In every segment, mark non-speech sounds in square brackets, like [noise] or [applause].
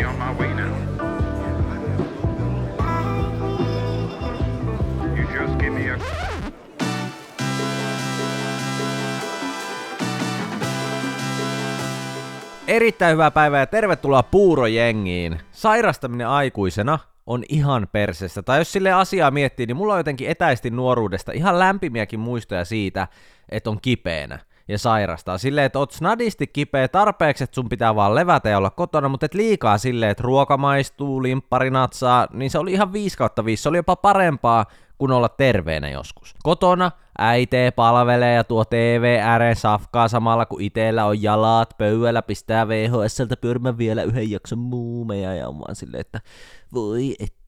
be on my way now. You just give me a. Erittäin hyvää päivää ja tervetuloa puurojengiin. Sairastaminen aikuisena on ihan persestä. Tai jos sille asiaa miettii, niin mulla on jotenkin etäisesti nuoruudesta ihan lämpimiäkin muistoja siitä, että on kipeänä ja sairastaa. Silleen, että oot snadisti kipeä tarpeeksi, että sun pitää vaan levätä ja olla kotona, mutta et liikaa silleen, että ruoka maistuu, limppari natsaa, niin se oli ihan 5 kautta 5. Se oli jopa parempaa kuin olla terveenä joskus. Kotona äitee palvelee ja tuo TV ääreen safkaa samalla kun itellä on jalat pöydällä, pistää VHSltä pyörimään vielä yhden jakson muumeja ja on vaan silleen, että voi että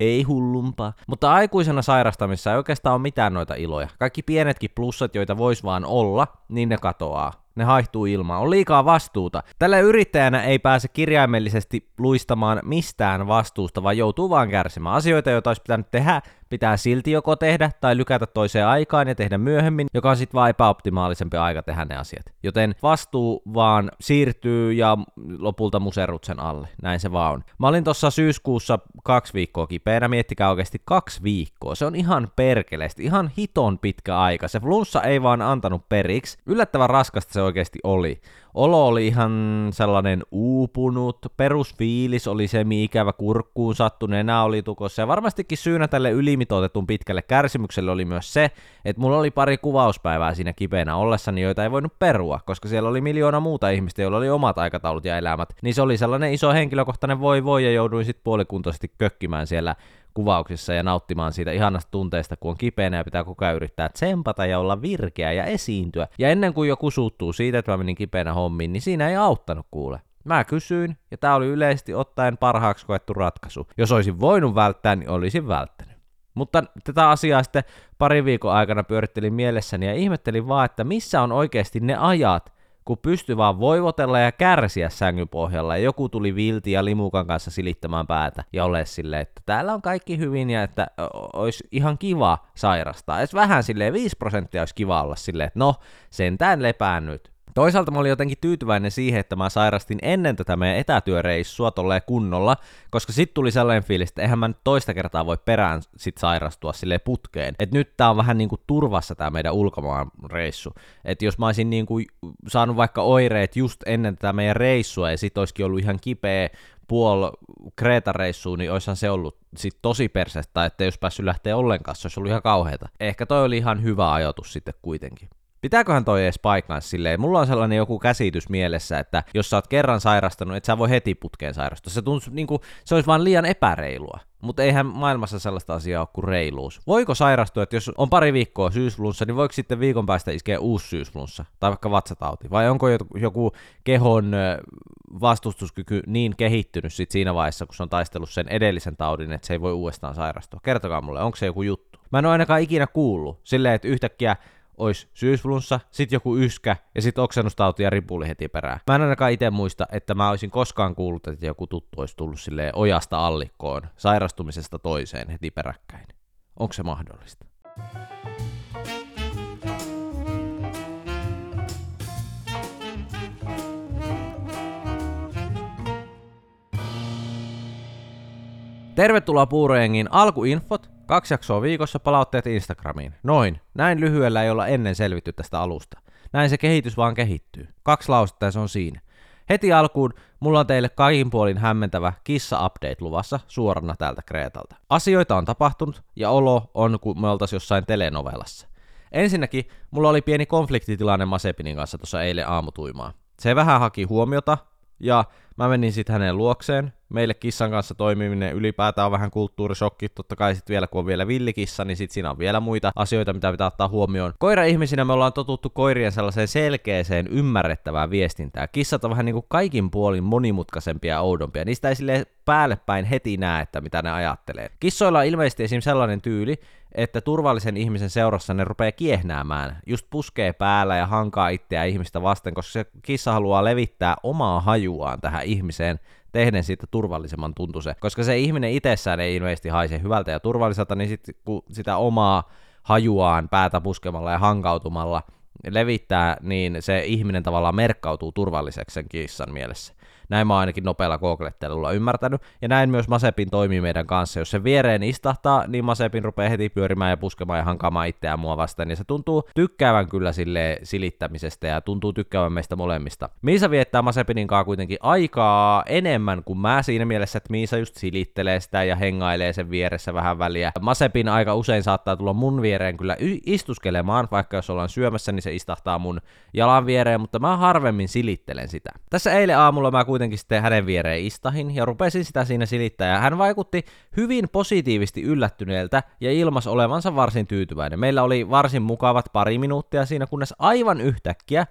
ei hullumpaa. Mutta aikuisena sairastamissa ei oikeastaan ole mitään noita iloja. Kaikki pienetkin plussat, joita vois vaan olla, niin ne katoaa. Ne haihtuu ilmaan. On liikaa vastuuta. Tällä yrittäjänä ei pääse kirjaimellisesti luistamaan mistään vastuusta, vaan joutuu vaan kärsimään. Asioita, joita olisi pitänyt tehdä, pitää silti joko tehdä tai lykätä toiseen aikaan ja tehdä myöhemmin, joka on sitten vaan epäoptimaalisempi aika tehdä ne asiat. Joten vastuu vaan siirtyy ja lopulta muserut sen alle. Näin se vaan on. Mä olin tuossa syyskuussa kaksi viikkoa kipeänä, miettikää oikeasti kaksi viikkoa. Se on ihan perkeleesti, ihan hiton pitkä aika. Se flunssa ei vaan antanut periksi. Yllättävän raskasta se oikeasti oli. Olo oli ihan sellainen uupunut, perusfiilis oli se, ikävä kurkkuun sattu, nenä oli tukossa. Ja varmastikin syynä tälle ylimitoitetun pitkälle kärsimykselle oli myös se, että mulla oli pari kuvauspäivää siinä kipeänä ollessani, joita ei voinut perua, koska siellä oli miljoona muuta ihmistä, joilla oli omat aikataulut ja elämät, niin se oli sellainen iso henkilökohtainen voi voi ja jouduin sitten puolikuntoisesti kökkimään siellä kuvauksissa ja nauttimaan siitä ihanasta tunteesta, kun on kipeänä ja pitää koko ajan yrittää tsempata ja olla virkeä ja esiintyä. Ja ennen kuin joku suuttuu siitä, että mä menin kipeänä hommiin, niin siinä ei auttanut kuule. Mä kysyin, ja tää oli yleisesti ottaen parhaaksi koettu ratkaisu. Jos olisin voinut välttää, niin olisin välttänyt. Mutta tätä asiaa sitten pari viikon aikana pyörittelin mielessäni ja ihmettelin vaan, että missä on oikeasti ne ajat, kun pystyi vaan voivotella ja kärsiä sängyn pohjalla, ja joku tuli vilti ja limukan kanssa silittämään päätä, ja ole silleen, että täällä on kaikki hyvin, ja että olisi ihan kiva sairastaa. Edes vähän silleen 5 prosenttia olisi kiva olla silleen, että no, sentään lepää nyt. Toisaalta mä olin jotenkin tyytyväinen siihen, että mä sairastin ennen tätä meidän etätyöreissua tolleen kunnolla, koska sit tuli sellainen fiilis, että eihän mä nyt toista kertaa voi perään sit sairastua sille putkeen. Et nyt tää on vähän niinku turvassa tää meidän ulkomaan reissu. Et jos mä olisin niinku saanut vaikka oireet just ennen tätä meidän reissua ja sit olisikin ollut ihan kipeä puol Kreta-reissuun, niin oishan se ollut sit tosi persestä, että jos päässyt lähteä ollenkaan, se olisi ollut ihan kauheata. Ehkä toi oli ihan hyvä ajatus sitten kuitenkin. Pitääköhän toi edes paikkaansa silleen? Mulla on sellainen joku käsitys mielessä, että jos sä oot kerran sairastanut, et sä voi heti putkeen sairastua. Se, tuntuu, niin kuin, se olisi vaan liian epäreilua. Mutta eihän maailmassa sellaista asiaa ole kuin reiluus. Voiko sairastua, että jos on pari viikkoa syysflunssa, niin voiko sitten viikon päästä iskeä uusi syysflunssa? Tai vaikka vatsatauti? Vai onko joku kehon vastustuskyky niin kehittynyt sit siinä vaiheessa, kun se on taistellut sen edellisen taudin, että se ei voi uudestaan sairastua? Kertokaa mulle, onko se joku juttu? Mä en ole ainakaan ikinä kuullut silleen, että yhtäkkiä olisi syysflunssa, sit joku yskä ja sit oksennustauti ja ripuli heti perään. Mä en ainakaan itse muista, että mä olisin koskaan kuullut, että joku tuttu olisi tullut sille ojasta allikkoon, sairastumisesta toiseen heti peräkkäin. Onko se mahdollista? Tervetuloa Puurojengin alkuinfot Kaksi jaksoa viikossa palautteet Instagramiin. Noin. Näin lyhyellä ei olla ennen selvitty tästä alusta. Näin se kehitys vaan kehittyy. Kaksi lausetta ja se on siinä. Heti alkuun mulla on teille kaikin puolin hämmentävä kissa-update luvassa suorana täältä Kreetalta. Asioita on tapahtunut ja olo on kuin me oltaisiin jossain telenovelassa. Ensinnäkin mulla oli pieni konfliktitilanne Masepinin kanssa tuossa eilen aamutuimaa. Se vähän haki huomiota ja mä menin sitten hänen luokseen, meille kissan kanssa toimiminen ylipäätään on vähän kulttuurisokki, totta kai sitten vielä kun on vielä villikissa, niin sitten siinä on vielä muita asioita, mitä pitää ottaa huomioon. Koira-ihmisinä me ollaan totuttu koirien sellaiseen selkeäseen, ymmärrettävään viestintään. Kissat on vähän niin kuin kaikin puolin monimutkaisempia ja oudompia. Niistä ei sille päälle päin heti näe, että mitä ne ajattelee. Kissoilla on ilmeisesti esim. sellainen tyyli, että turvallisen ihmisen seurassa ne rupeaa kiehnäämään, just puskee päällä ja hankaa itseä ihmistä vasten, koska se kissa haluaa levittää omaa hajuaan tähän ihmiseen, tehden siitä turvallisemman tuntuse. Koska se ihminen itsessään ei ilmeisesti haise hyvältä ja turvalliselta, niin sitten kun sitä omaa hajuaan päätä puskemalla ja hankautumalla levittää, niin se ihminen tavallaan merkkautuu turvalliseksi sen kissan mielessä. Näin mä oon ainakin nopealla googlettelulla ymmärtänyt, ja näin myös Masepin toimii meidän kanssa. Jos se viereen istahtaa, niin Masepin rupeaa heti pyörimään ja puskemaan ja hankaamaan itseään mua vastaan, niin se tuntuu tykkäävän kyllä sille silittämisestä ja tuntuu tykkäävän meistä molemmista. Miisa viettää Masepinin kanssa kuitenkin aikaa enemmän kuin mä siinä mielessä, että Miisa just silittelee sitä ja hengailee sen vieressä vähän väliä. Masepin aika usein saattaa tulla mun viereen kyllä y- istuskelemaan, vaikka jos ollaan syömässä, niin se istahtaa mun jalan viereen, mutta mä harvemmin silittelen sitä. Tässä eilen aamulla mä kuitenkin kuitenkin sitten hänen viereen istahin ja rupesin sitä siinä silittää ja hän vaikutti hyvin positiivisesti yllättyneeltä ja ilmas olevansa varsin tyytyväinen. Meillä oli varsin mukavat pari minuuttia siinä, kunnes aivan yhtäkkiä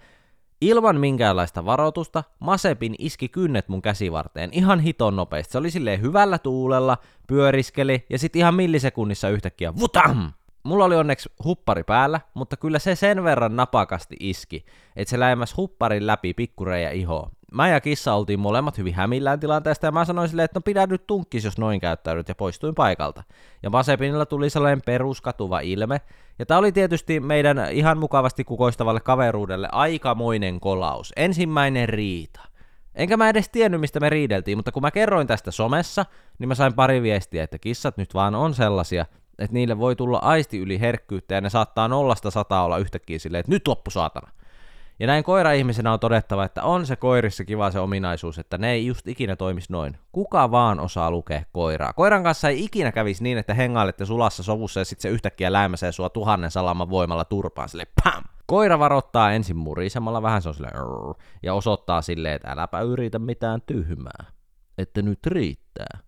Ilman minkäänlaista varoitusta, Masepin iski kynnet mun käsivarteen ihan hiton nopeasti. Se oli silleen hyvällä tuulella, pyöriskeli ja sitten ihan millisekunnissa yhtäkkiä vutam! Mulla oli onneksi huppari päällä, mutta kyllä se sen verran napakasti iski, että se läimäs hupparin läpi pikkureja ihoa mä ja kissa oltiin molemmat hyvin hämillään tilanteesta, ja mä sanoin silleen, että no pidä nyt tunkkis, jos noin käyttäydyt, ja poistuin paikalta. Ja Masepinilla tuli sellainen peruskatuva ilme, ja tää oli tietysti meidän ihan mukavasti kukoistavalle kaveruudelle aikamoinen kolaus. Ensimmäinen riita. Enkä mä edes tiennyt, mistä me riideltiin, mutta kun mä kerroin tästä somessa, niin mä sain pari viestiä, että kissat nyt vaan on sellaisia, että niille voi tulla aisti yli herkkyyttä ja ne saattaa nollasta sataa olla yhtäkkiä silleen, että nyt loppu saatana. Ja näin koira-ihmisenä on todettava, että on se koirissa kiva se ominaisuus, että ne ei just ikinä toimisi noin. Kuka vaan osaa lukea koiraa. Koiran kanssa ei ikinä kävisi niin, että hengailette sulassa sovussa ja sitten se yhtäkkiä läimäsee sua tuhannen salaman voimalla turpaan sille pam! Koira varoittaa ensin murisemalla, vähän se on silleen, ja osoittaa silleen, että äläpä yritä mitään tyhmää. Että nyt riittää.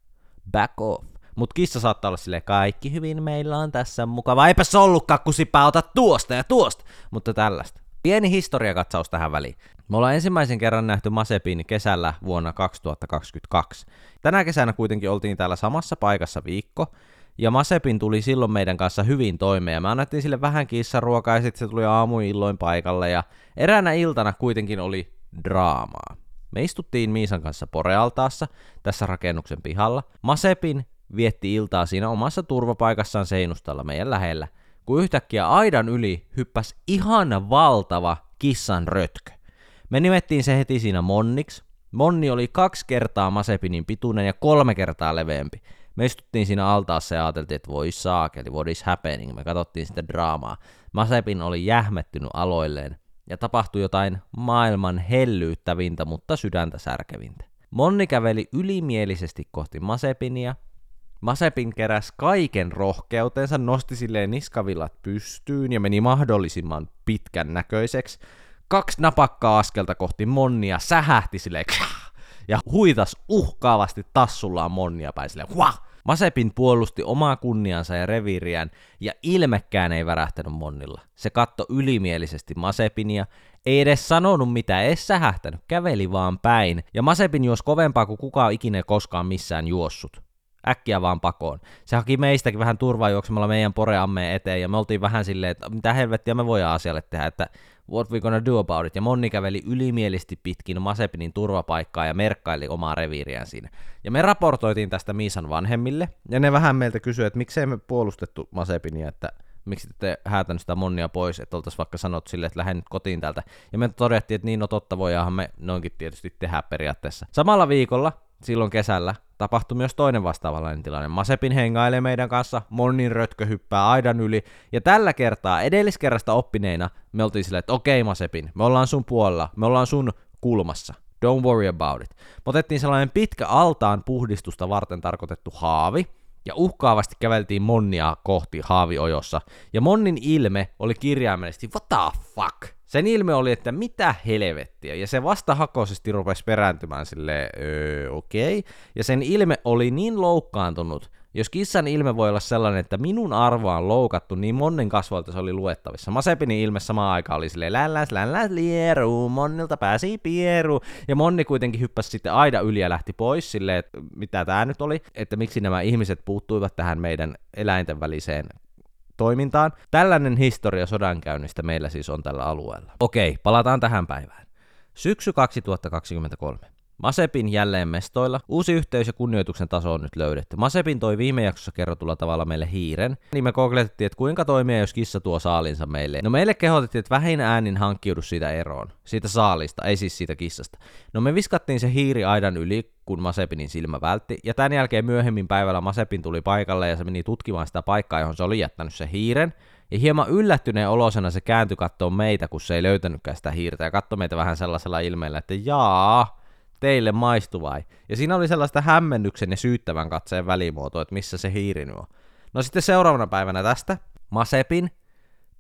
Back off. Mut kissa saattaa olla silleen, kaikki hyvin meillä on tässä mukava. Eipä se ollutkaan, kusipää, ota tuosta ja tuosta. Mutta tällaista. Pieni historiakatsaus tähän väliin. Me ollaan ensimmäisen kerran nähty Masepin kesällä vuonna 2022. Tänä kesänä kuitenkin oltiin täällä samassa paikassa viikko, ja Masepin tuli silloin meidän kanssa hyvin toimeen, me annettiin sille vähän kissaruokaa, ja sitten se tuli aamuilloin paikalle, ja eräänä iltana kuitenkin oli draamaa. Me istuttiin Miisan kanssa Porealtaassa, tässä rakennuksen pihalla. Masepin vietti iltaa siinä omassa turvapaikassaan seinustalla meidän lähellä – kun yhtäkkiä aidan yli hyppäs ihan valtava kissan rötkö. Me nimettiin se heti siinä Monniksi. Monni oli kaksi kertaa Masepinin pituinen ja kolme kertaa leveämpi. Me istuttiin siinä altaassa ja ajateltiin, että voi saakeli, what is happening. Me katsottiin sitä draamaa. Masepin oli jähmettynyt aloilleen ja tapahtui jotain maailman hellyyttävintä, mutta sydäntä särkevintä. Monni käveli ylimielisesti kohti Masepinia, Masepin keräs kaiken rohkeutensa, nosti silleen niskavillat pystyyn ja meni mahdollisimman pitkän näköiseksi. Kaksi napakkaa askelta kohti Monnia, sähähti silleen ja huitas uhkaavasti tassullaan Monnia päin silleen Masepin puolusti omaa kunniansa ja reviiriään, ja ilmekään ei värähtänyt Monnilla. Se katto ylimielisesti Masepinia, ei edes sanonut mitä, ei sähähtänyt, käveli vaan päin, ja Masepin juos kovempaa kuin kukaan ikinä koskaan missään juossut äkkiä vaan pakoon. Se haki meistäkin vähän turvaa juoksemalla meidän poreammeen eteen, ja me oltiin vähän silleen, että mitä helvettiä me voidaan asialle tehdä, että what we gonna do about it. Ja Monni käveli ylimielisesti pitkin Masepinin turvapaikkaa ja merkkaili omaa reviiriään siinä. Ja me raportoitiin tästä Miisan vanhemmille, ja ne vähän meiltä kysyivät, että miksei me puolustettu Masepinia, että miksi te häätänyt sitä monnia pois, että oltaisiin vaikka sanottu sille, että lähden kotiin täältä. Ja me todettiin, että niin no totta voidaanhan me noinkin tietysti tehdä periaatteessa. Samalla viikolla silloin kesällä tapahtui myös toinen vastaavanlainen tilanne. Masepin hengailee meidän kanssa, Monnin rötkö hyppää aidan yli, ja tällä kertaa edelliskerrasta oppineina me oltiin silleen, että okei okay, Masepin, me ollaan sun puolella, me ollaan sun kulmassa. Don't worry about it. Me otettiin sellainen pitkä altaan puhdistusta varten tarkoitettu haavi, ja uhkaavasti käveltiin Monnia kohti haaviojossa, ja Monnin ilme oli kirjaimellisesti, what the fuck? Sen ilme oli, että mitä helvettiä, ja se vastahakoisesti rupesi perääntymään sille öö, okei, okay. ja sen ilme oli niin loukkaantunut, jos kissan ilme voi olla sellainen, että minun arvoa on loukattu, niin monnen kasvoilta se oli luettavissa. Masepinin ilme samaan aikaan oli silleen lälläs, lälläs, lieru, monnilta pääsi pieru. Ja monni kuitenkin hyppäsi sitten aida yli ja lähti pois silleen, että mitä tämä nyt oli, että miksi nämä ihmiset puuttuivat tähän meidän eläinten väliseen toimintaan. Tällainen historia sodankäynnistä meillä siis on tällä alueella. Okei, palataan tähän päivään. Syksy 2023. Masepin jälleen mestoilla. Uusi yhteys ja kunnioituksen taso on nyt löydetty. Masepin toi viime jaksossa kerrotulla tavalla meille hiiren, niin me googletettiin, että kuinka toimia, jos kissa tuo saalinsa meille. No meille kehotettiin, että vähin äänin hankkiudu siitä eroon. Siitä saalista, ei siis siitä kissasta. No me viskattiin se hiiri aidan yli, kun Masepinin silmä vältti, ja tämän jälkeen myöhemmin päivällä Masepin tuli paikalle ja se meni tutkimaan sitä paikkaa, johon se oli jättänyt se hiiren. Ja hieman yllättyneen olosena se kääntyi katsoa meitä, kun se ei löytänytkään sitä hiirtä, ja katsoi meitä vähän sellaisella ilmeellä, että jaa, teille maistuvai. Ja siinä oli sellaista hämmennyksen ja syyttävän katseen välimuotoa, että missä se hiiri on. No sitten seuraavana päivänä tästä Masepin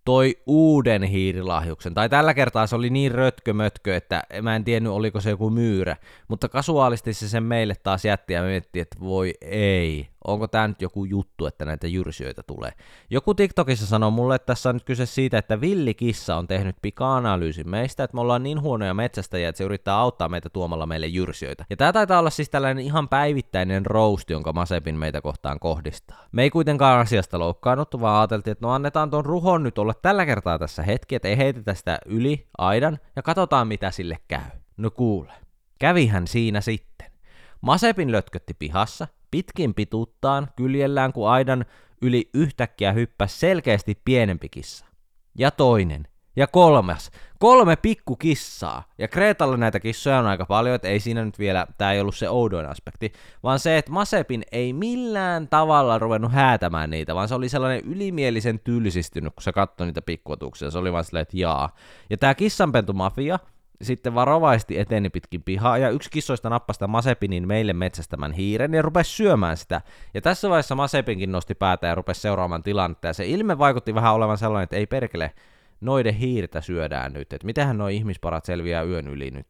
toi uuden hiirilahjuksen. Tai tällä kertaa se oli niin rötkömötkö, että mä en tiennyt oliko se joku myyrä. Mutta kasuaalisti se sen meille taas jätti ja mietti, että voi ei onko tämä nyt joku juttu, että näitä jyrsijöitä tulee. Joku TikTokissa sanoi mulle, että tässä on nyt kyse siitä, että villikissa on tehnyt pika-analyysin meistä, että me ollaan niin huonoja metsästäjiä, että se yrittää auttaa meitä tuomalla meille jyrsijöitä. Ja tämä taitaa olla siis tällainen ihan päivittäinen roast, jonka Masepin meitä kohtaan kohdistaa. Me ei kuitenkaan asiasta loukkaannuttu, vaan ajateltiin, että no annetaan tuon ruhon nyt olla tällä kertaa tässä hetki, että ei heitetä sitä yli aidan ja katsotaan mitä sille käy. No kuule, kävihän siinä sitten. Masepin lötkötti pihassa, pitkin pituuttaan kyljellään, kun aidan yli yhtäkkiä hyppäsi selkeästi pienempi kissa. Ja toinen. Ja kolmas. Kolme pikkukissaa. Ja Kreetalla näitä kissoja on aika paljon, että ei siinä nyt vielä, tämä ei ollut se oudoin aspekti, vaan se, että Masepin ei millään tavalla ruvennut häätämään niitä, vaan se oli sellainen ylimielisen tylsistynyt, kun se katsoi niitä pikkuotuksia. Se oli vaan silleen, että jaa. Ja tämä kissanpentumafia, sitten varovaisesti eteni pitkin pihaa, ja yksi kissoista nappasi Masepinin meille metsästämän hiiren ja rupesi syömään sitä. Ja tässä vaiheessa Masepinkin nosti päätä ja rupesi seuraamaan tilannetta, ja se ilme vaikutti vähän olevan sellainen, että ei perkele, noiden hiirtä syödään nyt, että mitähän nuo ihmisparat selviää yön yli nyt.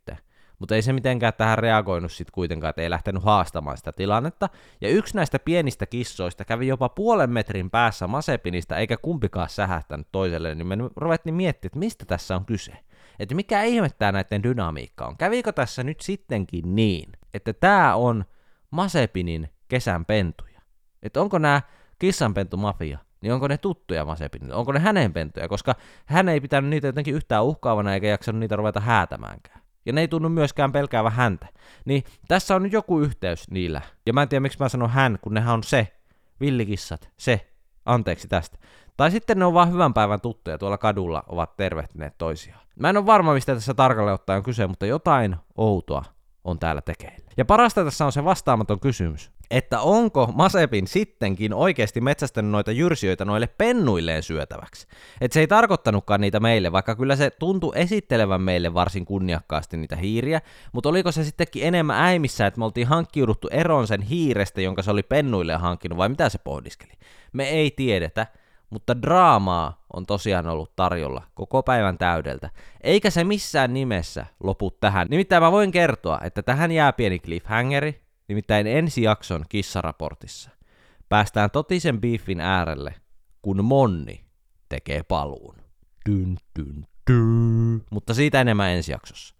Mutta ei se mitenkään tähän reagoinut sitten kuitenkaan, että ei lähtenyt haastamaan sitä tilannetta. Ja yksi näistä pienistä kissoista kävi jopa puolen metrin päässä Masepinista, eikä kumpikaan sähähtänyt toiselle, niin me ruvettiin miettimään, että mistä tässä on kyse että mikä ihmettää näiden dynamiikka on. Kävikö tässä nyt sittenkin niin, että tämä on Masepinin kesän pentuja? Että onko nämä kissanpentumafia, niin onko ne tuttuja Masepinille? Onko ne hänen pentuja? Koska hän ei pitänyt niitä jotenkin yhtään uhkaavana eikä jaksanut niitä ruveta häätämäänkään. Ja ne ei tunnu myöskään pelkäävä häntä. Niin tässä on nyt joku yhteys niillä. Ja mä en tiedä miksi mä sanon hän, kun nehän on se. Villikissat, se. Anteeksi tästä. Tai sitten ne on vaan hyvän päivän tuttuja tuolla kadulla ovat tervehtineet toisiaan. Mä en ole varma, mistä tässä tarkalleen ottaen on kyse, mutta jotain outoa on täällä tekeillä. Ja parasta tässä on se vastaamaton kysymys, että onko Masepin sittenkin oikeasti metsästänyt noita jyrsijöitä noille pennuilleen syötäväksi. Että se ei tarkoittanutkaan niitä meille, vaikka kyllä se tuntui esittelevän meille varsin kunniakkaasti niitä hiiriä, mutta oliko se sittenkin enemmän äimissä, että me oltiin hankkiuduttu eron sen hiirestä, jonka se oli pennuille hankkinut, vai mitä se pohdiskeli? Me ei tiedetä, mutta draamaa on tosiaan ollut tarjolla koko päivän täydeltä, eikä se missään nimessä lopu tähän. Nimittäin mä voin kertoa, että tähän jää pieni cliffhangeri, nimittäin ensi jakson kissaraportissa. Päästään totisen beefin äärelle, kun Monni tekee paluun. Dyn, dyn, dyn. Mutta siitä enemmän ensi jaksossa.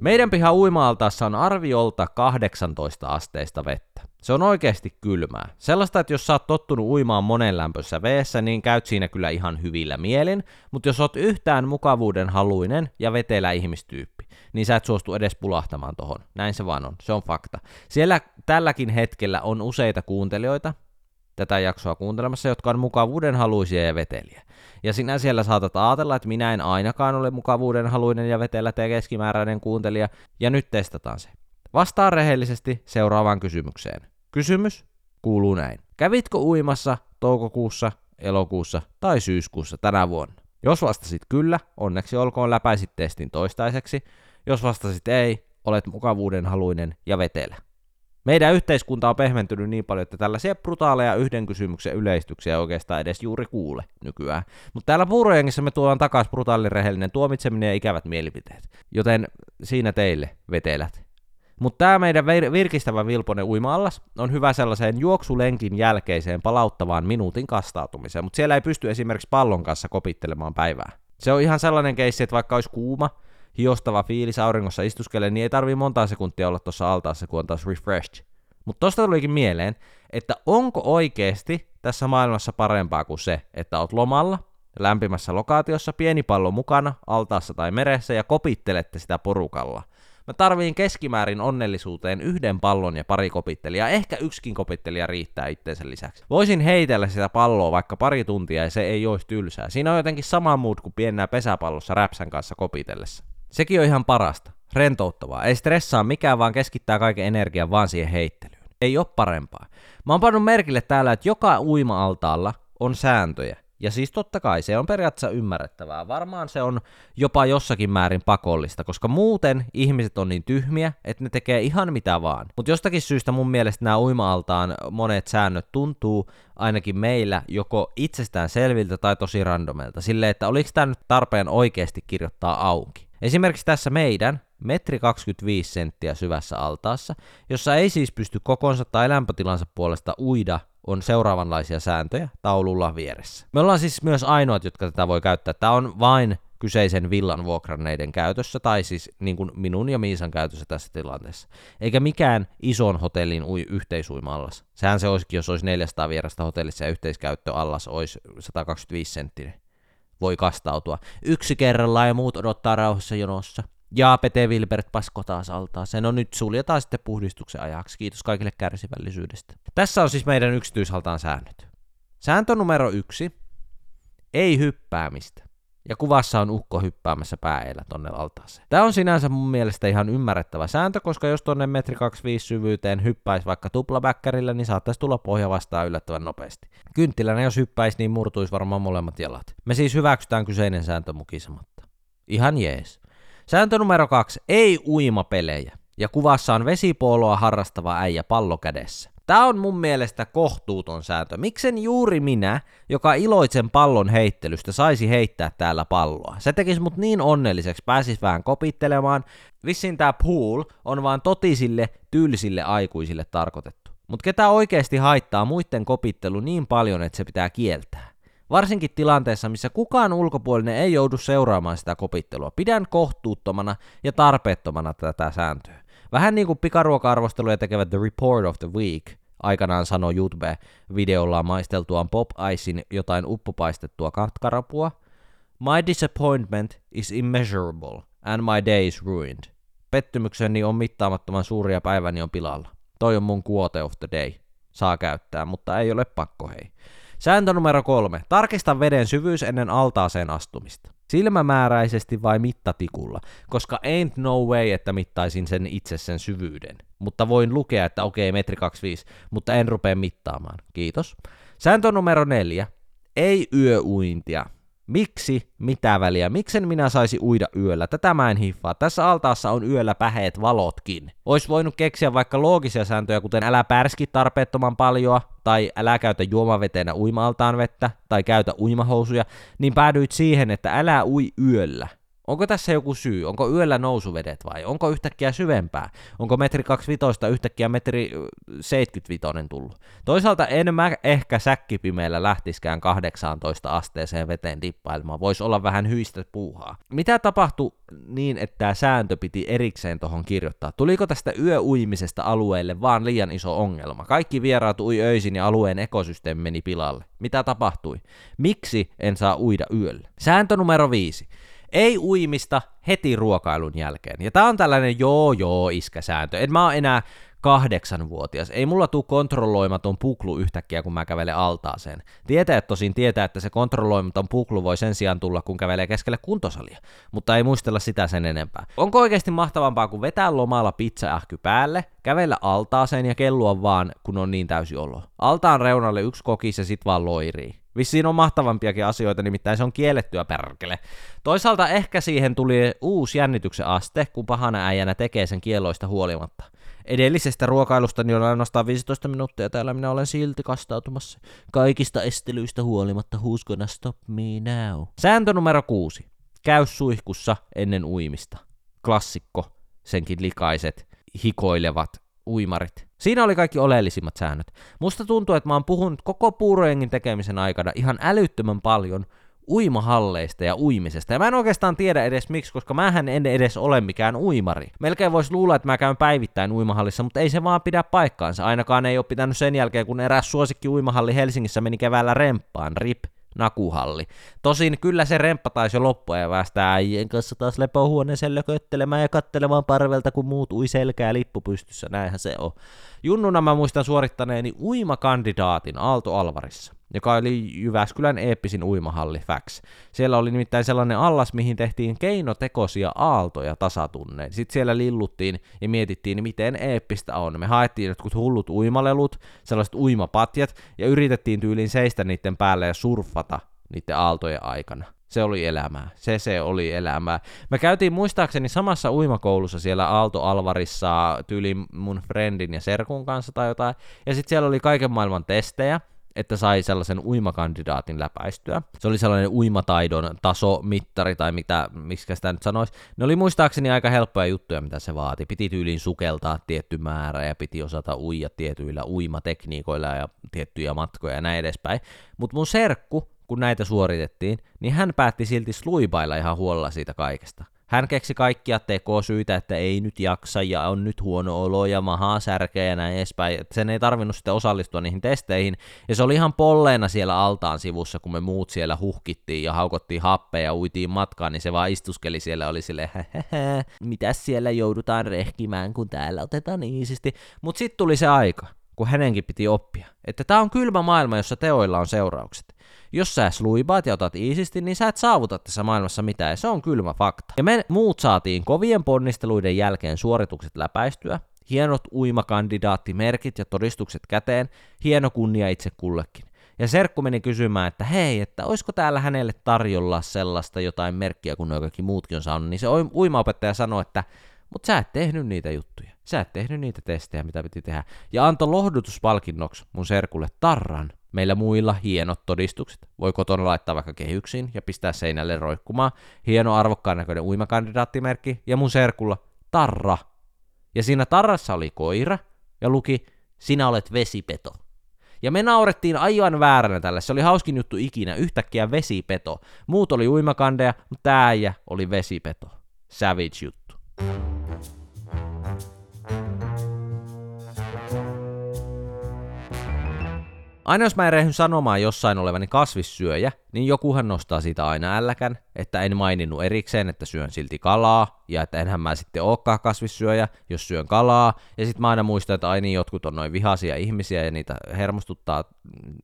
Meidän piha uimaaltaassa on arviolta 18 asteista vettä. Se on oikeasti kylmää. Sellaista, että jos sä oot tottunut uimaan monen lämpössä veessä, niin käyt siinä kyllä ihan hyvillä mielin, mutta jos oot yhtään mukavuuden haluinen ja vetelä ihmistyyppi, niin sä et suostu edes pulahtamaan tohon. Näin se vaan on, se on fakta. Siellä tälläkin hetkellä on useita kuuntelijoita, tätä jaksoa kuuntelemassa, jotka on mukavuuden haluisia ja veteliä. Ja sinä siellä saatat ajatella, että minä en ainakaan ole mukavuuden haluinen ja vetellä te keskimääräinen kuuntelija, ja nyt testataan se. Vastaa rehellisesti seuraavaan kysymykseen. Kysymys kuuluu näin. Kävitkö uimassa toukokuussa, elokuussa tai syyskuussa tänä vuonna? Jos vastasit kyllä, onneksi olkoon läpäisit testin toistaiseksi. Jos vastasit ei, olet mukavuuden haluinen ja vetelä. Meidän yhteiskunta on pehmentynyt niin paljon, että tällaisia brutaaleja yhden kysymyksen yleistyksiä oikeastaan edes juuri kuule nykyään. Mutta täällä puurojengissä me tuodaan takaisin brutaali rehellinen tuomitseminen ja ikävät mielipiteet. Joten siinä teille vetelät. Mutta tämä meidän virkistävä Vilponen uima-allas on hyvä sellaiseen juoksulenkin jälkeiseen palauttavaan minuutin kastautumiseen, mutta siellä ei pysty esimerkiksi pallon kanssa kopittelemaan päivää. Se on ihan sellainen keissi, että vaikka olisi kuuma, hiostava fiilis auringossa istuskelee, niin ei tarvii monta sekuntia olla tuossa altaassa, kun on taas refreshed. Mutta tosta tulikin mieleen, että onko oikeasti tässä maailmassa parempaa kuin se, että oot lomalla, lämpimässä lokaatiossa, pieni pallo mukana, altaassa tai meressä ja kopittelette sitä porukalla. Mä tarviin keskimäärin onnellisuuteen yhden pallon ja pari kopittelijaa, ehkä yksikin kopittelija riittää itsensä lisäksi. Voisin heitellä sitä palloa vaikka pari tuntia ja se ei olisi tylsää. Siinä on jotenkin sama mood kuin pienää pesäpallossa räpsän kanssa kopitellessa. Sekin on ihan parasta. Rentouttavaa. Ei stressaa mikään, vaan keskittää kaiken energian vaan siihen heittelyyn. Ei ole parempaa. Mä oon pannut merkille täällä, että joka uima-altaalla on sääntöjä. Ja siis totta kai se on periaatteessa ymmärrettävää. Varmaan se on jopa jossakin määrin pakollista, koska muuten ihmiset on niin tyhmiä, että ne tekee ihan mitä vaan. Mutta jostakin syystä mun mielestä nämä uima-altaan monet säännöt tuntuu ainakin meillä joko itsestään selviltä tai tosi randomilta. Silleen, että oliko tämä nyt tarpeen oikeasti kirjoittaa auki. Esimerkiksi tässä meidän metri 25 senttiä syvässä altaassa, jossa ei siis pysty kokonsa tai lämpötilansa puolesta uida on seuraavanlaisia sääntöjä taululla vieressä. Me ollaan siis myös ainoat, jotka tätä voi käyttää. Tämä on vain kyseisen villan vuokranneiden käytössä, tai siis niin kuin minun ja Miisan käytössä tässä tilanteessa. Eikä mikään ison hotellin ui yhteisuima-allas. Sehän se olisikin, jos olisi 400 vierasta hotellissa ja yhteiskäyttö allas olisi 125 senttinen. Voi kastautua. Yksi kerrallaan ja muut odottaa rauhassa jonossa. Ja Pete Wilbert pasko taas altaa. Sen on nyt suljetaan sitten puhdistuksen ajaksi. Kiitos kaikille kärsivällisyydestä. Tässä on siis meidän yksityishaltaan säännöt. Sääntö numero yksi. Ei hyppäämistä. Ja kuvassa on ukko hyppäämässä pääellä tonne altaaseen. Tämä on sinänsä mun mielestä ihan ymmärrettävä sääntö, koska jos tonne metri 25 syvyyteen hyppäisi vaikka tuplabäkkärillä, niin saattaisi tulla pohja vastaan yllättävän nopeasti. Kynttilänä jos hyppäisi, niin murtuisi varmaan molemmat jalat. Me siis hyväksytään kyseinen sääntö mukisematta. Ihan jees. Sääntö numero kaksi. Ei uimapelejä. Ja kuvassa on vesipooloa harrastava äijä pallo kädessä. Tämä on mun mielestä kohtuuton sääntö. Miksen juuri minä, joka iloitsen pallon heittelystä, saisi heittää täällä palloa? Se tekisi mut niin onnelliseksi, pääsis vähän kopittelemaan. Vissiin tää pool on vaan totisille, tylsille aikuisille tarkoitettu. Mut ketä oikeasti haittaa muiden kopittelu niin paljon, että se pitää kieltää? Varsinkin tilanteessa, missä kukaan ulkopuolinen ei joudu seuraamaan sitä kopittelua. Pidän kohtuuttomana ja tarpeettomana tätä sääntöä. Vähän niin kuin pikaruoka-arvosteluja tekevät The Report of the Week aikanaan sanoi YouTube-videollaan maisteltuaan Pop Icein jotain uppopaistettua katkarapua. My disappointment is immeasurable and my day is ruined. Pettymykseni on mittaamattoman suuri ja päiväni on pilalla. Toi on mun quote of the day. Saa käyttää, mutta ei ole pakko hei. Sääntö numero kolme. Tarkista veden syvyys ennen altaaseen astumista. Silmämääräisesti vai mittatikulla, koska ain't no way, että mittaisin sen itse sen syvyyden. Mutta voin lukea, että okei, metri 25, mutta en rupea mittaamaan. Kiitos. Sääntö numero neljä. Ei yöuintia. Miksi? Mitä väliä? Miksen minä saisi uida yöllä? Tätä mä en hiffaa. Tässä altaassa on yöllä päheet valotkin. Ois voinut keksiä vaikka loogisia sääntöjä, kuten älä pärski tarpeettoman paljoa, tai älä käytä juomaveteenä uima vettä, tai käytä uimahousuja, niin päädyit siihen, että älä ui yöllä. Onko tässä joku syy? Onko yöllä nousuvedet vai? Onko yhtäkkiä syvempää? Onko metri 25 yhtäkkiä metri 75 tullut? Toisaalta en mä ehkä säkkipimeellä lähtiskään 18 asteeseen veteen dippailemaan. Voisi olla vähän hyistä puuhaa. Mitä tapahtui niin, että tämä sääntö piti erikseen tuohon kirjoittaa? Tuliko tästä yöuimisesta alueelle vaan liian iso ongelma? Kaikki vieraat ui öisin ja alueen ekosysteemi meni pilalle. Mitä tapahtui? Miksi en saa uida yöllä? Sääntö numero viisi. Ei uimista heti ruokailun jälkeen. Ja tää on tällainen joo joo iskäsääntö. En mä oo enää kahdeksanvuotias. Ei mulla tuu kontrolloimaton puklu yhtäkkiä, kun mä kävelen altaaseen. Tietää tosin tietää, että se kontrolloimaton puklu voi sen sijaan tulla, kun kävelee keskelle kuntosalia, mutta ei muistella sitä sen enempää. Onko oikeasti mahtavampaa kuin vetää lomalla pizzaähky päälle, kävellä altaaseen ja kellua vaan, kun on niin täysi olo? Altaan reunalle yksi kokis ja sit vaan loirii. Vissiin on mahtavampiakin asioita, nimittäin se on kiellettyä perkele. Toisaalta ehkä siihen tuli uusi jännityksen aste, kun pahana äijänä tekee sen kieloista huolimatta. Edellisestä ruokailusta niin on ainoastaan 15 minuuttia täällä minä olen silti kastautumassa. Kaikista estelyistä huolimatta who's gonna stop me now? Sääntö numero kuusi. Käy suihkussa ennen uimista. Klassikko, senkin likaiset, hikoilevat uimarit. Siinä oli kaikki oleellisimmat säännöt. Musta tuntuu, että mä oon puhunut koko puurojengin tekemisen aikana ihan älyttömän paljon uimahalleista ja uimisesta. Ja mä en oikeastaan tiedä edes miksi, koska mähän en edes ole mikään uimari. Melkein voisi luulla, että mä käyn päivittäin uimahallissa, mutta ei se vaan pidä paikkaansa. Ainakaan ei ole pitänyt sen jälkeen, kun eräs suosikki uimahalli Helsingissä meni keväällä remppaan, rip nakuhalli. Tosin kyllä se remppa taisi jo loppua ja päästää äijien kanssa taas lepohuoneeseen lököttelemään ja kattelemaan parvelta, kun muut ui selkää lippu pystyssä, näinhän se on. Junnuna mä muistan suorittaneeni uimakandidaatin Aalto Alvarissa joka oli Jyväskylän eeppisin uimahalli Fax. Siellä oli nimittäin sellainen allas, mihin tehtiin keinotekoisia aaltoja tasatunneen. Sitten siellä lilluttiin ja mietittiin, miten eeppistä on. Me haettiin jotkut hullut uimalelut, sellaiset uimapatjat, ja yritettiin tyyliin seistä niiden päälle ja surfata niiden aaltojen aikana. Se oli elämää. Se se oli elämää. Me käytiin muistaakseni samassa uimakoulussa siellä Aalto Alvarissa tyyliin mun friendin ja serkun kanssa tai jotain. Ja sitten siellä oli kaiken maailman testejä että sai sellaisen uimakandidaatin läpäistyä. Se oli sellainen uimataidon tasomittari tai mitä, miksi sitä nyt sanoisi. Ne oli muistaakseni aika helppoja juttuja, mitä se vaati. Piti tyyliin sukeltaa tietty määrä ja piti osata uija tietyillä uimatekniikoilla ja tiettyjä matkoja ja näin edespäin. Mutta mun serkku, kun näitä suoritettiin, niin hän päätti silti sluipailla ihan huolella siitä kaikesta. Hän keksi kaikkia tekosyitä, että ei nyt jaksa ja on nyt huono olo ja mahaa särkeä ja näin edespäin. Sen ei tarvinnut sitten osallistua niihin testeihin. Ja se oli ihan polleena siellä altaan sivussa, kun me muut siellä huhkittiin ja haukottiin happeja ja uitiin matkaan, niin se vaan istuskeli siellä oli sille mitä siellä joudutaan rehkimään, kun täällä otetaan iisisti. Mutta sitten tuli se aika, kun hänenkin piti oppia, että tämä on kylmä maailma, jossa teoilla on seuraukset. Jos sä sluibaat ja otat iisisti, niin sä et saavuta tässä maailmassa mitään, ja se on kylmä fakta. Ja me muut saatiin kovien ponnisteluiden jälkeen suoritukset läpäistyä, hienot uimakandidaattimerkit ja todistukset käteen, hieno kunnia itse kullekin. Ja Serkku meni kysymään, että hei, että olisiko täällä hänelle tarjolla sellaista jotain merkkiä, kun kaikki muutkin on saanut, niin se uimaopettaja sanoi, että mutta sä et tehnyt niitä juttuja. Sä et tehnyt niitä testejä, mitä piti tehdä. Ja antoi lohdutuspalkinnoksi mun serkulle tarran. Meillä muilla hienot todistukset. Voi kotona laittaa vaikka kehyksiin ja pistää seinälle roikkumaan. Hieno arvokkaan näköinen uimakandidaattimerkki. Ja mun serkulla tarra. Ja siinä tarrassa oli koira ja luki, sinä olet vesipeto. Ja me naurettiin aivan vääränä tälle. Se oli hauskin juttu ikinä. Yhtäkkiä vesipeto. Muut oli uimakandeja, mutta äijä oli vesipeto. Savage juttu. Aina jos mä erehyn sanomaan jossain olevani kasvissyöjä, niin jokuhan nostaa siitä aina älläkän, että en maininnut erikseen, että syön silti kalaa, ja että enhän mä sitten olekaan kasvissyöjä, jos syön kalaa, ja sitten mä aina muistan, että aina jotkut on noin vihaisia ihmisiä, ja niitä hermostuttaa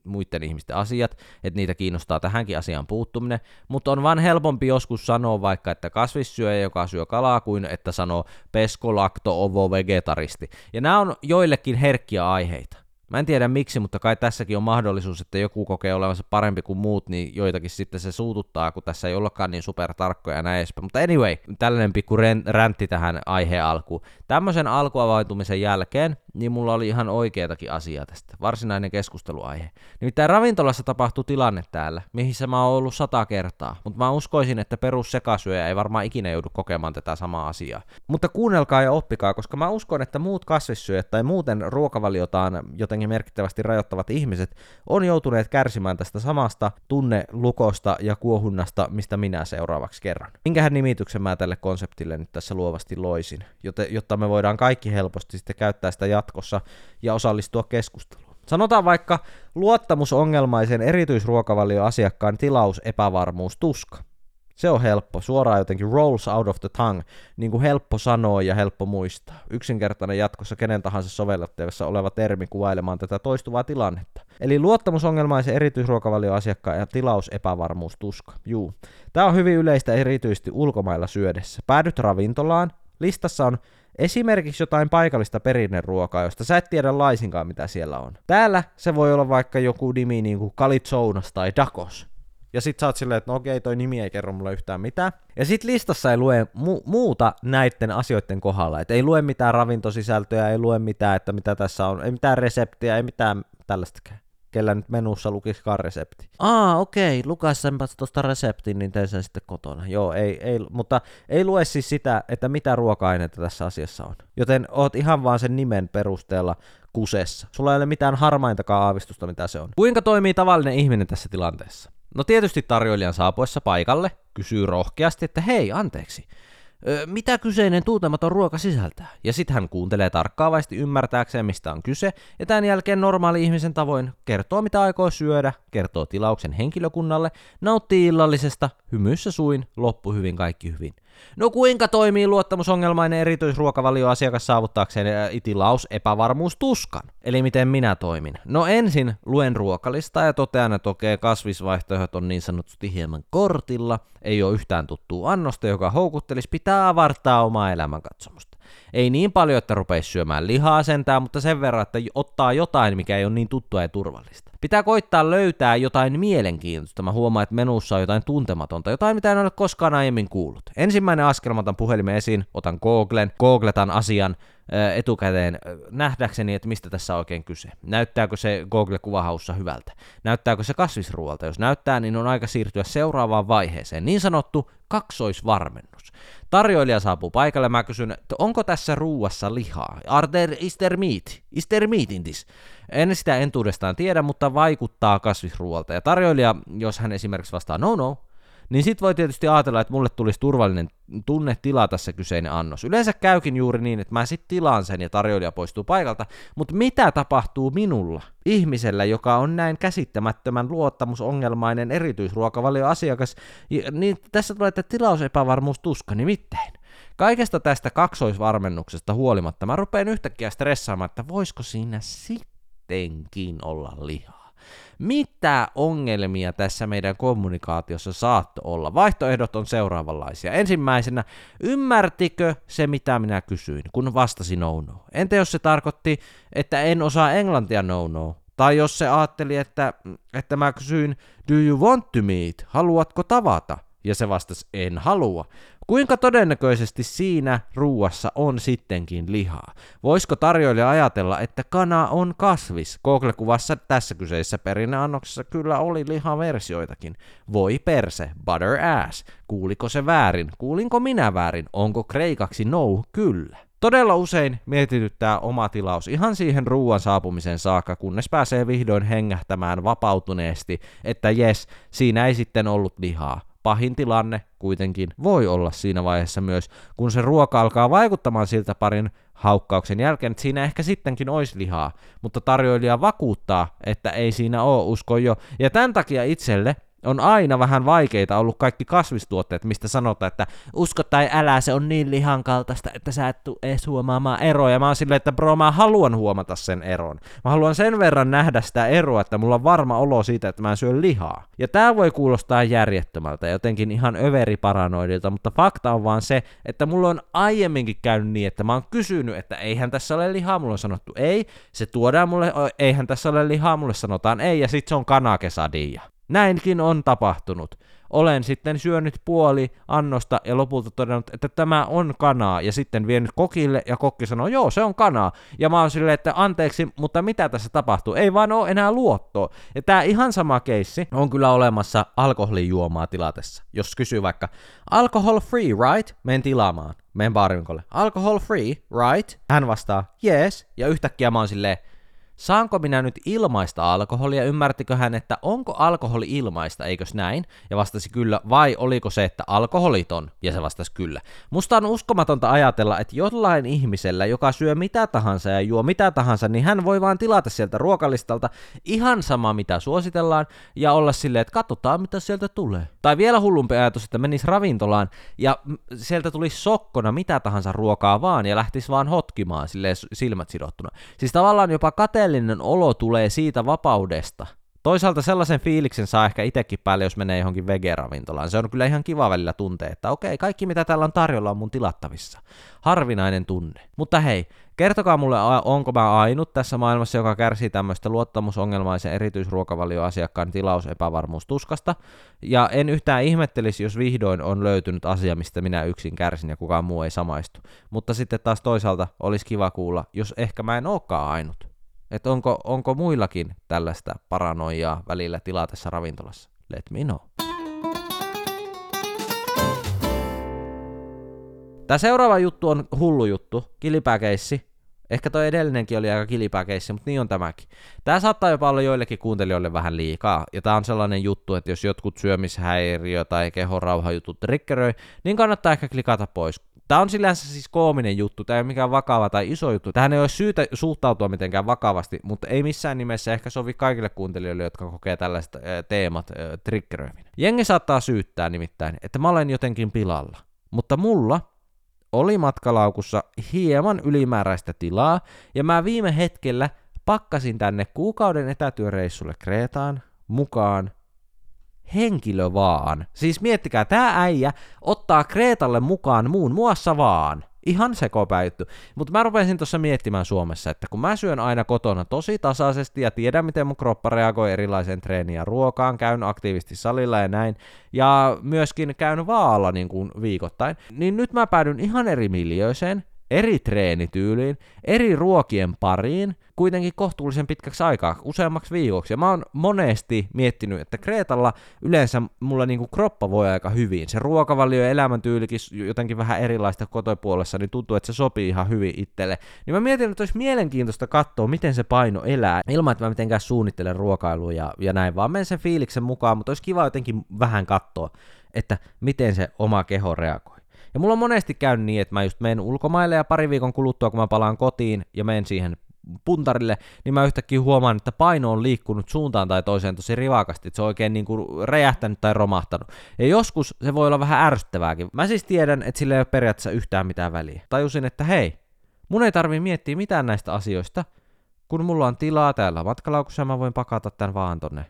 muiden ihmisten asiat, että niitä kiinnostaa tähänkin asiaan puuttuminen, mutta on vaan helpompi joskus sanoa vaikka, että kasvissyöjä, joka syö kalaa, kuin että sanoo peskolakto ovo vegetaristi. Ja nämä on joillekin herkkiä aiheita. Mä en tiedä miksi, mutta kai tässäkin on mahdollisuus, että joku kokee olevansa parempi kuin muut, niin joitakin sitten se suututtaa, kun tässä ei ollakaan niin super tarkkoja ja näin edespäin. Mutta anyway, tällainen pikku räntti tähän aiheen alkuun. Tämmöisen alkuavautumisen jälkeen, niin mulla oli ihan oikeatakin asiaa tästä. Varsinainen keskusteluaihe. Nimittäin ravintolassa tapahtui tilanne täällä, missä mä oon ollut sata kertaa, mutta mä uskoisin, että sekasyöjä ei varmaan ikinä joudu kokemaan tätä samaa asiaa. Mutta kuunnelkaa ja oppikaa, koska mä uskon, että muut kasvissyöjät tai muuten ruokavaliotaan jotenkin merkittävästi rajoittavat ihmiset on joutuneet kärsimään tästä samasta tunnelukosta ja kuohunnasta, mistä minä seuraavaksi kerran. Minkähän nimityksen mä tälle konseptille nyt tässä luovasti loisin, jotta me voidaan kaikki helposti sitten käyttää sitä jatkossa ja osallistua keskusteluun. Sanotaan vaikka luottamusongelmaisen erityisruokavalioasiakkaan tilaus epävarmuus tuska. Se on helppo, suoraan jotenkin rolls out of the tongue, niin kuin helppo sanoa ja helppo muistaa. Yksinkertainen jatkossa kenen tahansa sovellettavissa oleva termi kuvailemaan tätä toistuvaa tilannetta. Eli luottamusongelmaisen erityisruokavalioasiakkaan ja tilaus epävarmuus tuska. Juu. Tämä on hyvin yleistä erityisesti ulkomailla syödessä. Päädyt ravintolaan, listassa on Esimerkiksi jotain paikallista perinneruokaa, josta sä et tiedä laisinkaan mitä siellä on. Täällä se voi olla vaikka joku nimi niin kuin Kalitsonas tai Dakos. Ja sit sä oot silleen, että no okei, toi nimi ei kerro mulle yhtään mitään. Ja sit listassa ei lue mu- muuta näiden asioiden kohdalla. Että ei lue mitään ravintosisältöjä, ei lue mitään, että mitä tässä on, ei mitään reseptiä, ei mitään tällaistakään kellä nyt menussa lukisikaan resepti. Aa, okei, lukaisenpa tuosta reseptin, niin teen sen sitten kotona. Joo, ei, ei, mutta ei lue siis sitä, että mitä ruoka-aineita tässä asiassa on. Joten oot ihan vaan sen nimen perusteella kusessa. Sulla ei ole mitään harmaintakaan aavistusta, mitä se on. Kuinka toimii tavallinen ihminen tässä tilanteessa? No tietysti tarjoilijan saapuessa paikalle kysyy rohkeasti, että hei, anteeksi, mitä kyseinen tuntematon ruoka sisältää? Ja sitten hän kuuntelee tarkkaavasti ymmärtääkseen, mistä on kyse, ja tämän jälkeen normaali ihmisen tavoin kertoo, mitä aikoo syödä, kertoo tilauksen henkilökunnalle, nauttii illallisesta, hymyssä suin, loppu hyvin, kaikki hyvin. No kuinka toimii luottamusongelmainen erityisruokavalioasiakas saavuttaakseen itilaus epävarmuus tuskan? Eli miten minä toimin? No ensin luen ruokalista ja totean, että okei, kasvisvaihtoehdot on niin sanotusti hieman kortilla, ei ole yhtään tuttua annosta, joka houkuttelisi, pitää avartaa omaa elämänkatsomusta. Ei niin paljon, että rupeisi syömään lihaa sentään, mutta sen verran, että ottaa jotain, mikä ei ole niin tuttua ja turvallista. Pitää koittaa löytää jotain mielenkiintoista. Mä huomaan, että menussa on jotain tuntematonta, jotain mitä en ole koskaan aiemmin kuullut. Ensimmäinen askel mä otan puhelimen esiin, otan Googlen, googletan asian, etukäteen nähdäkseni, että mistä tässä on oikein kyse. Näyttääkö se Google-kuvahaussa hyvältä? Näyttääkö se kasvisruoalta? Jos näyttää, niin on aika siirtyä seuraavaan vaiheeseen. Niin sanottu kaksoisvarmennus. Tarjoilija saapuu paikalle, mä kysyn, että onko tässä ruuassa lihaa? Are there, is there meat? Is there meat in this? En sitä entuudestaan tiedä, mutta vaikuttaa kasvisruoalta. Ja tarjoilija, jos hän esimerkiksi vastaa no no, niin sit voi tietysti ajatella, että mulle tulisi turvallinen tunne tilata se kyseinen annos. Yleensä käykin juuri niin, että mä sit tilaan sen ja tarjoilija poistuu paikalta, mutta mitä tapahtuu minulla, ihmisellä, joka on näin käsittämättömän luottamusongelmainen erityisruokavalioasiakas, niin tässä tulee, että tilausepävarmuus tuska, nimittäin. Kaikesta tästä kaksoisvarmennuksesta huolimatta mä rupean yhtäkkiä stressaamaan, että voisiko siinä sittenkin olla lihaa. Mitä ongelmia tässä meidän kommunikaatiossa saatto olla? Vaihtoehdot on seuraavanlaisia. Ensimmäisenä, ymmärtikö se, mitä minä kysyin, kun vastasi no no? Entä jos se tarkoitti, että en osaa englantia no no? Tai jos se ajatteli, että, että mä kysyin, do you want to meet? Haluatko tavata? Ja se vastasi, en halua. Kuinka todennäköisesti siinä ruuassa on sittenkin lihaa? Voisiko tarjoilija ajatella, että kana on kasvis? Google-kuvassa tässä kyseisessä perinneannoksessa kyllä oli lihaversioitakin. Voi perse, butter ass. Kuuliko se väärin? Kuulinko minä väärin? Onko kreikaksi no? Kyllä. Todella usein mietityttää oma tilaus ihan siihen ruoan saapumisen saakka, kunnes pääsee vihdoin hengähtämään vapautuneesti, että jes, siinä ei sitten ollut lihaa pahin tilanne kuitenkin voi olla siinä vaiheessa myös, kun se ruoka alkaa vaikuttamaan siltä parin haukkauksen jälkeen, että siinä ehkä sittenkin olisi lihaa, mutta tarjoilija vakuuttaa, että ei siinä ole, usko jo. Ja tämän takia itselle on aina vähän vaikeita ollut kaikki kasvistuotteet, mistä sanotaan, että usko tai älä, se on niin lihan kaltaista, että sä et tule edes huomaamaan eroa. Ja mä oon silleen, että bro, mä haluan huomata sen eron. Mä haluan sen verran nähdä sitä eroa, että mulla on varma olo siitä, että mä syön lihaa. Ja tää voi kuulostaa järjettömältä, jotenkin ihan överiparanoidilta, mutta fakta on vaan se, että mulla on aiemminkin käynyt niin, että mä oon kysynyt, että eihän tässä ole lihaa, mulla on sanottu ei, se tuodaan mulle, eihän tässä ole lihaa, mulle sanotaan ei, ja sit se on kanakesadia. Näinkin on tapahtunut. Olen sitten syönyt puoli annosta ja lopulta todennut, että tämä on kanaa, ja sitten vienyt kokille, ja kokki sanoi, joo, se on kanaa. Ja mä oon silleen, että anteeksi, mutta mitä tässä tapahtuu? Ei vaan ole enää luottoa. Ja tämä ihan sama keissi on kyllä olemassa alkoholijuomaa tilatessa. Jos kysyy vaikka, alcohol free, right? Menen tilaamaan. Menen baarinkolle. Alcohol free, right? Hän vastaa, yes. Ja yhtäkkiä mä oon silleen, saanko minä nyt ilmaista alkoholia, ymmärtikö hän, että onko alkoholi ilmaista, eikös näin? Ja vastasi kyllä, vai oliko se, että alkoholiton? Ja se vastasi kyllä. Musta on uskomatonta ajatella, että jollain ihmisellä, joka syö mitä tahansa ja juo mitä tahansa, niin hän voi vaan tilata sieltä ruokalistalta ihan sama mitä suositellaan ja olla silleen, että katsotaan mitä sieltä tulee. Tai vielä hullumpi ajatus, että menis ravintolaan ja sieltä tulisi sokkona mitä tahansa ruokaa vaan ja lähtisi vaan hotkimaan silleen silmät sidottuna. Siis tavallaan jopa kate onnellinen olo tulee siitä vapaudesta. Toisaalta sellaisen fiiliksen saa ehkä itsekin päälle, jos menee johonkin vegeravintolaan. Se on kyllä ihan kiva välillä tuntea, että okei, kaikki mitä täällä on tarjolla on mun tilattavissa. Harvinainen tunne. Mutta hei, kertokaa mulle, onko mä ainut tässä maailmassa, joka kärsii tämmöistä luottamusongelmaisen erityisruokavalioasiakkaan tilausepävarmuustuskasta. Ja en yhtään ihmettelisi, jos vihdoin on löytynyt asia, mistä minä yksin kärsin ja kukaan muu ei samaistu. Mutta sitten taas toisaalta olisi kiva kuulla, jos ehkä mä en olekaan ainut. Että onko, onko muillakin tällaista paranoiaa välillä tilatessa ravintolassa? Let me know. Tämä seuraava juttu on hullu juttu, kilipääkeissi. Ehkä toi edellinenkin oli aika kilipää keissi, mutta niin on tämäkin. Tää saattaa jopa olla joillekin kuuntelijoille vähän liikaa, ja tää on sellainen juttu, että jos jotkut syömishäiriö tai kehon jutut triggeröi, niin kannattaa ehkä klikata pois. Tämä on sillänsä siis koominen juttu, tämä ei ole mikään vakava tai iso juttu. Tähän ei ole syytä suhtautua mitenkään vakavasti, mutta ei missään nimessä ehkä sovi kaikille kuuntelijoille, jotka kokee tällaiset äh, teemat äh. Jengi saattaa syyttää nimittäin, että mä olen jotenkin pilalla. Mutta mulla oli matkalaukussa hieman ylimääräistä tilaa, ja mä viime hetkellä pakkasin tänne kuukauden etätyöreissulle Kreetaan mukaan henkilö vaan. Siis miettikää, tämä äijä ottaa Kreetalle mukaan muun muassa vaan. Ihan sekopäytty. Mutta mä rupesin tuossa miettimään Suomessa, että kun mä syön aina kotona tosi tasaisesti ja tiedän, miten mun kroppa reagoi erilaiseen treeniin ja ruokaan, käyn aktiivisesti salilla ja näin, ja myöskin käyn vaalla niin kuin viikoittain, niin nyt mä päädyn ihan eri miljööseen, eri treenityyliin, eri ruokien pariin, kuitenkin kohtuullisen pitkäksi aikaa, useammaksi viikoksi. Ja mä oon monesti miettinyt, että Kreetalla yleensä mulla niinku kroppa voi aika hyvin. Se ruokavalio ja elämäntyylikin jotenkin vähän erilaista kotopuolessa, niin tuntuu, että se sopii ihan hyvin itselle. Niin mä mietin, että olisi mielenkiintoista katsoa, miten se paino elää, ilman että mä mitenkään suunnittelen ruokailua ja, ja näin, vaan menen sen fiiliksen mukaan, mutta olisi kiva jotenkin vähän katsoa, että miten se oma keho reagoi. Ja mulla on monesti käynyt niin, että mä just menen ulkomaille ja pari viikon kuluttua, kun mä palaan kotiin ja menen siihen puntarille, niin mä yhtäkkiä huomaan, että paino on liikkunut suuntaan tai toiseen tosi rivakasti, että se on oikein niin kuin räjähtänyt tai romahtanut. Ja joskus se voi olla vähän ärsyttävääkin. Mä siis tiedän, että sillä ei ole periaatteessa yhtään mitään väliä. Tajusin, että hei, mun ei tarvi miettiä mitään näistä asioista, kun mulla on tilaa täällä matkalaukussa ja mä voin pakata tämän vaan tonne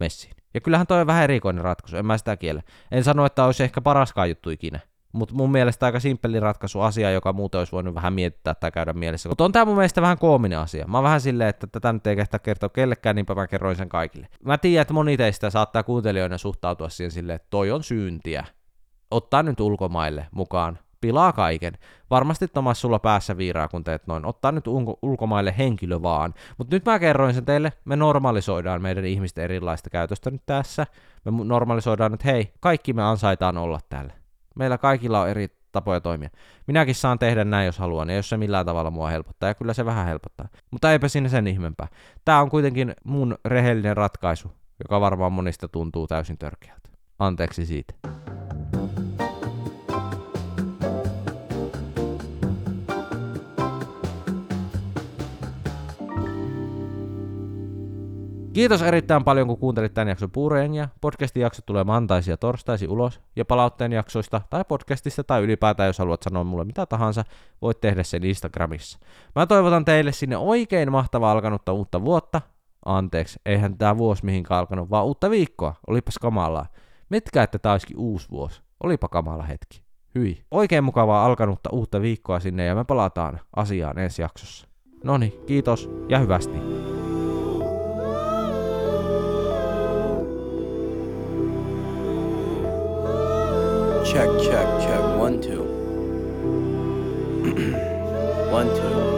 messiin. Ja kyllähän toi on vähän erikoinen ratkaisu, en mä sitä kiellä. En sano, että olisi ehkä paraskaan juttu ikinä. Mutta mun mielestä aika simppeli ratkaisu asia, joka muuten olisi voinut vähän miettiä tai käydä mielessä. Mutta on tämä mun mielestä vähän koominen asia. Mä oon vähän silleen, että tätä nyt ei kehtaa kertoa kellekään, niinpä mä kerroin sen kaikille. Mä tiedän, että moni teistä saattaa kuuntelijoina suhtautua siihen silleen, että toi on syyntiä. Ottaa nyt ulkomaille mukaan. Pilaa kaiken. Varmasti Tomas sulla päässä viiraa, kun teet noin. Ottaa nyt ulko- ulkomaille henkilö vaan. Mutta nyt mä kerroin sen teille. Me normalisoidaan meidän ihmisten erilaista käytöstä nyt tässä. Me normalisoidaan, että hei, kaikki me ansaitaan olla täällä. Meillä kaikilla on eri tapoja toimia. Minäkin saan tehdä näin, jos haluan, ja jos se millään tavalla mua helpottaa, ja kyllä se vähän helpottaa. Mutta eipä sinne sen ihmeempää. Tämä on kuitenkin mun rehellinen ratkaisu, joka varmaan monista tuntuu täysin törkeältä. Anteeksi siitä. Kiitos erittäin paljon, kun kuuntelit tämän jakson puurengia. Podcastin jakso tulee maantaisi ja torstaisi ulos, ja palautteen jaksoista tai podcastista tai ylipäätään, jos haluat sanoa mulle mitä tahansa, voit tehdä sen Instagramissa. Mä toivotan teille sinne oikein mahtavaa alkanutta uutta vuotta. Anteeksi, eihän tämä vuosi mihinkään alkanut, vaan uutta viikkoa. Olipas kamalaa. Mitkä, että tämä olisikin uusi vuosi. Olipa kamala hetki. Hyi. Oikein mukavaa alkanutta uutta viikkoa sinne ja me palataan asiaan ensi jaksossa. Noni, kiitos ja hyvästi. Check, check, check. One, two. [clears throat] One, two.